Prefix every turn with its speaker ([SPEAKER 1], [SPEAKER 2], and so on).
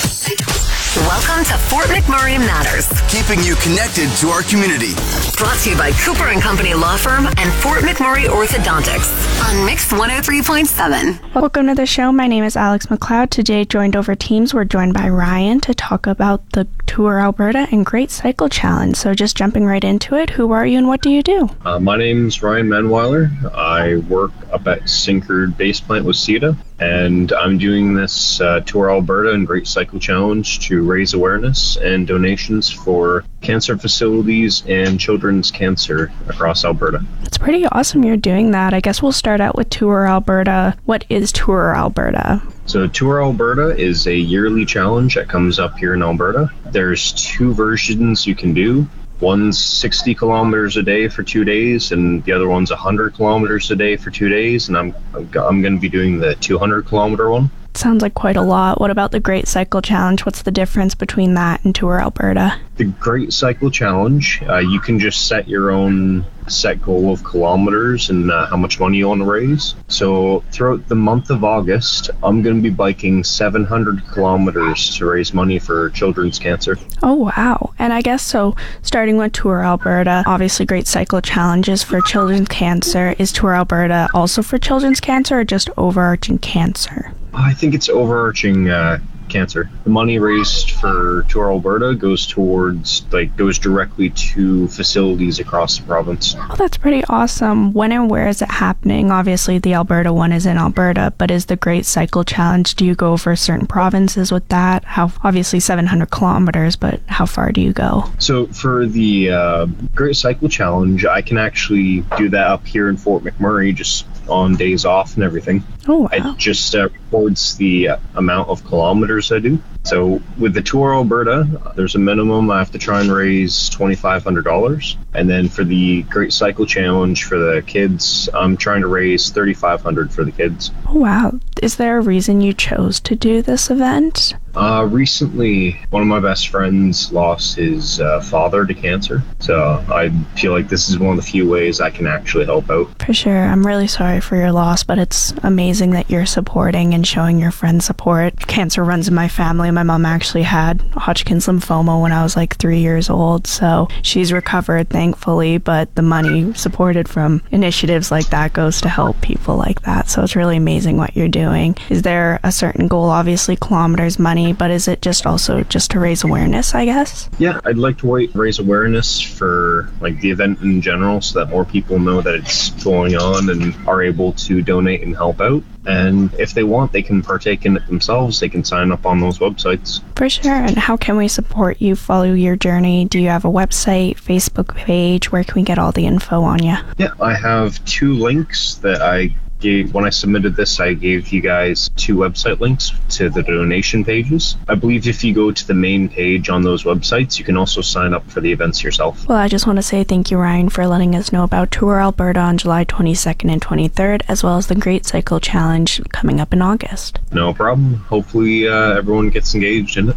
[SPEAKER 1] Thank you.
[SPEAKER 2] Welcome to Fort McMurray Matters.
[SPEAKER 3] Keeping you connected to our community.
[SPEAKER 2] Brought to you by Cooper and Company Law Firm and Fort McMurray Orthodontics on Mix 103.7.
[SPEAKER 4] Welcome to the show. My name is Alex McLeod. Today, joined over Teams, we're joined by Ryan to talk about the Tour Alberta and Great Cycle Challenge. So, just jumping right into it, who are you and what do you do?
[SPEAKER 5] Uh, my name's Ryan Manweiler. I work up at Syncrude Base Plant with CETA, and I'm doing this uh, Tour Alberta and Great Cycle Challenge to raise awareness and donations for cancer facilities and children's cancer across Alberta.
[SPEAKER 4] It's pretty awesome you're doing that. I guess we'll start out with Tour Alberta. What is Tour Alberta?
[SPEAKER 5] So, Tour Alberta is a yearly challenge that comes up here in Alberta. There's two versions you can do. One's 60 kilometers a day for two days, and the other one's 100 kilometers a day for two days. And I'm I'm going to be doing the 200 kilometer one.
[SPEAKER 4] Sounds like quite a lot. What about the Great Cycle Challenge? What's the difference between that and Tour Alberta?
[SPEAKER 5] The Great Cycle Challenge, uh, you can just set your own set goal of kilometers and uh, how much money you want to raise. So throughout the month of August, I'm going to be biking 700 kilometers to raise money for children's cancer.
[SPEAKER 4] Oh, wow. And I guess so, starting with Tour Alberta, obviously Great Cycle Challenges for children's cancer. Is Tour Alberta also for children's cancer or just overarching cancer?
[SPEAKER 5] I think it's overarching uh, cancer. The money raised for Tour Alberta goes towards like goes directly to facilities across the province.
[SPEAKER 4] Oh, that's pretty awesome. When and where is it happening? Obviously, the Alberta one is in Alberta, but is the Great Cycle Challenge? Do you go for certain provinces with that? How obviously 700 kilometers, but how far do you go?
[SPEAKER 5] So for the uh, Great Cycle Challenge, I can actually do that up here in Fort McMurray, just on days off and everything.
[SPEAKER 4] Oh, wow.
[SPEAKER 5] It just uh, records the uh, amount of kilometers I do. So with the Tour Alberta, there's a minimum I have to try and raise $2,500. And then for the Great Cycle Challenge for the kids, I'm trying to raise $3,500 for the kids.
[SPEAKER 4] Oh, wow. Is there a reason you chose to do this event?
[SPEAKER 5] Uh, recently, one of my best friends lost his uh, father to cancer. So I feel like this is one of the few ways I can actually help out.
[SPEAKER 4] For sure. I'm really sorry for your loss, but it's amazing that you're supporting and showing your friends support. Cancer runs in my family. My mom actually had Hodgkin's lymphoma when I was like three years old, so she's recovered, thankfully. But the money supported from initiatives like that goes to help people like that. So it's really amazing what you're doing. Is there a certain goal? Obviously, kilometers, money, but is it just also just to raise awareness, I guess?
[SPEAKER 5] Yeah, I'd like to raise awareness for like the event in general so that more people know that it's going on and are able to donate and help out. And if they want, they can partake in it themselves. They can sign up on those websites.
[SPEAKER 4] For sure. And how can we support you, follow your journey? Do you have a website, Facebook page? Where can we get all the info on you?
[SPEAKER 5] Yeah, I have two links that I gave when I submitted this. I gave you guys two website links to the donation pages. I believe if you go to the main page on those websites, you can also sign up for the events yourself.
[SPEAKER 4] Well, I just want to say thank you, Ryan, for letting us know about Tour Alberta on July 22nd and 23rd, as well as the Great Cycle Challenge coming up in August.
[SPEAKER 5] No problem. Hopefully, uh, everyone gets engaged in it.